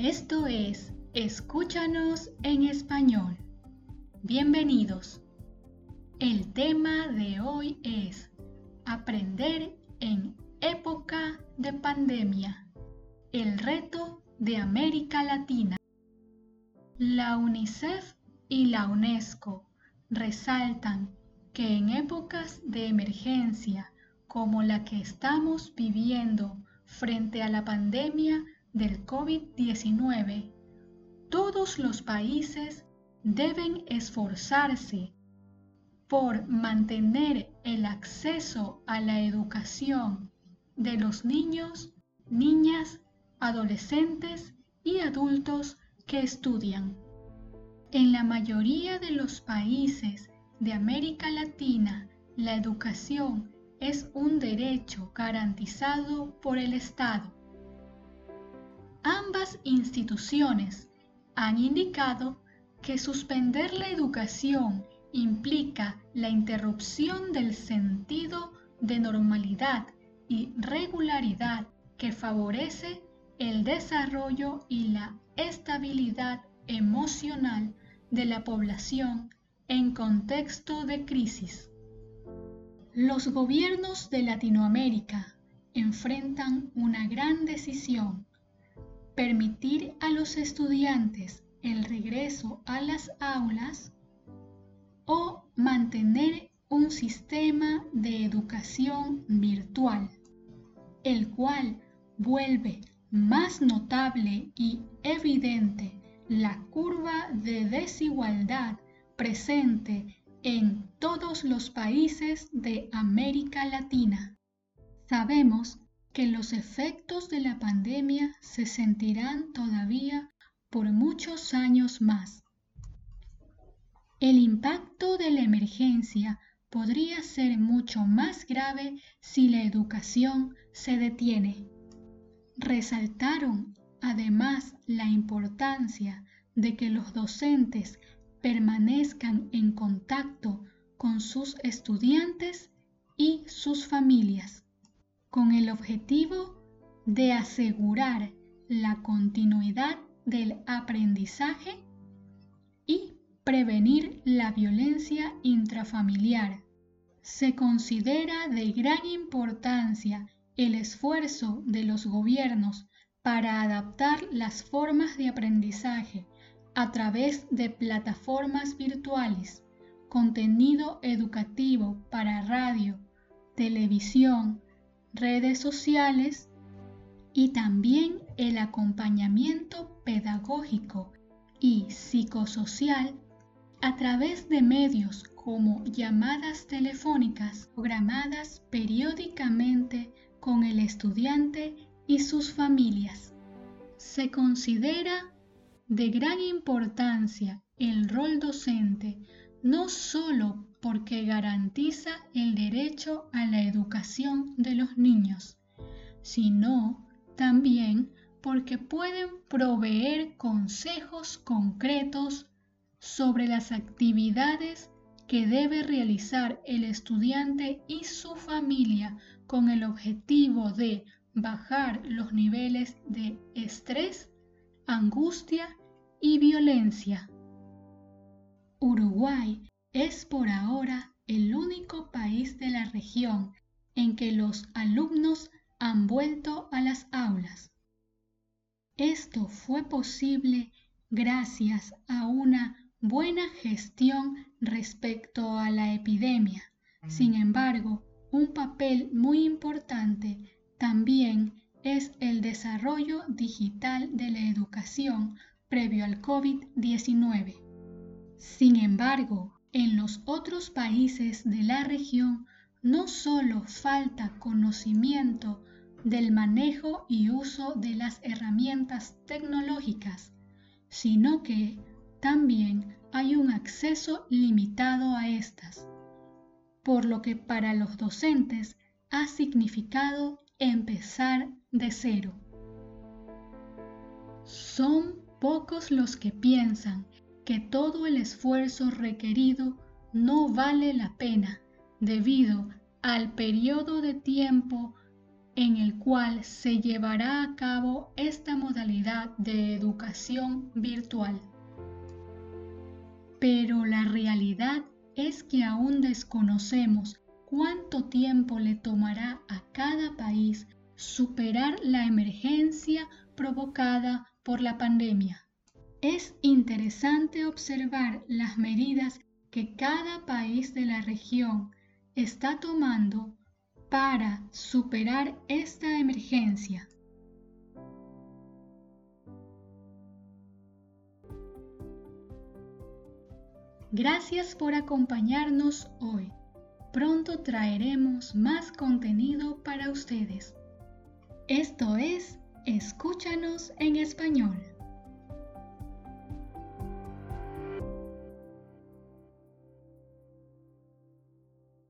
Esto es Escúchanos en español. Bienvenidos. El tema de hoy es Aprender en época de pandemia. El reto de América Latina. La UNICEF y la UNESCO resaltan que en épocas de emergencia como la que estamos viviendo frente a la pandemia del COVID-19, todos los países deben esforzarse por mantener el acceso a la educación de los niños, niñas, adolescentes y adultos que estudian. En la mayoría de los países de América Latina, la educación es un derecho garantizado por el Estado. Ambas instituciones han indicado que suspender la educación implica la interrupción del sentido de normalidad y regularidad que favorece el desarrollo y la estabilidad emocional de la población en contexto de crisis. Los gobiernos de Latinoamérica enfrentan una gran decisión, permitir a los estudiantes el regreso a las aulas o mantener un sistema de educación virtual, el cual vuelve más notable y evidente la curva de desigualdad presente en todos los países de América Latina. Sabemos que los efectos de la pandemia se sentirán todavía por muchos años más. El impacto de la emergencia podría ser mucho más grave si la educación se detiene. Resaltaron además la importancia de que los docentes permanezcan en contacto con sus estudiantes y sus familias, con el objetivo de asegurar la continuidad del aprendizaje y prevenir la violencia intrafamiliar. Se considera de gran importancia el esfuerzo de los gobiernos para adaptar las formas de aprendizaje a través de plataformas virtuales, contenido educativo para radio, televisión, redes sociales y también el acompañamiento pedagógico y psicosocial a través de medios como llamadas telefónicas programadas periódicamente con el estudiante y sus familias. Se considera de gran importancia el rol docente no solo porque garantiza el derecho a la educación de los niños, sino también porque pueden proveer consejos concretos sobre las actividades que debe realizar el estudiante y su familia con el objetivo de bajar los niveles de estrés, angustia y violencia. Uruguay es por ahora el único país de la región en que los alumnos han vuelto a las aulas. Esto fue posible gracias a una buena gestión respecto a la epidemia. Sin embargo, un papel muy importante también es el desarrollo digital de la educación previo al COVID-19. Sin embargo, en los otros países de la región no solo falta conocimiento del manejo y uso de las herramientas tecnológicas, sino que también hay un acceso limitado a estas, por lo que para los docentes ha significado empezar de cero. Son pocos los que piensan que todo el esfuerzo requerido no vale la pena debido al periodo de tiempo en el cual se llevará a cabo esta modalidad de educación virtual. Pero la realidad es que aún desconocemos cuánto tiempo le tomará a cada país superar la emergencia provocada por la pandemia. Es interesante observar las medidas que cada país de la región está tomando para superar esta emergencia. Gracias por acompañarnos hoy. Pronto traeremos más contenido para ustedes. Esto es Escúchanos en español.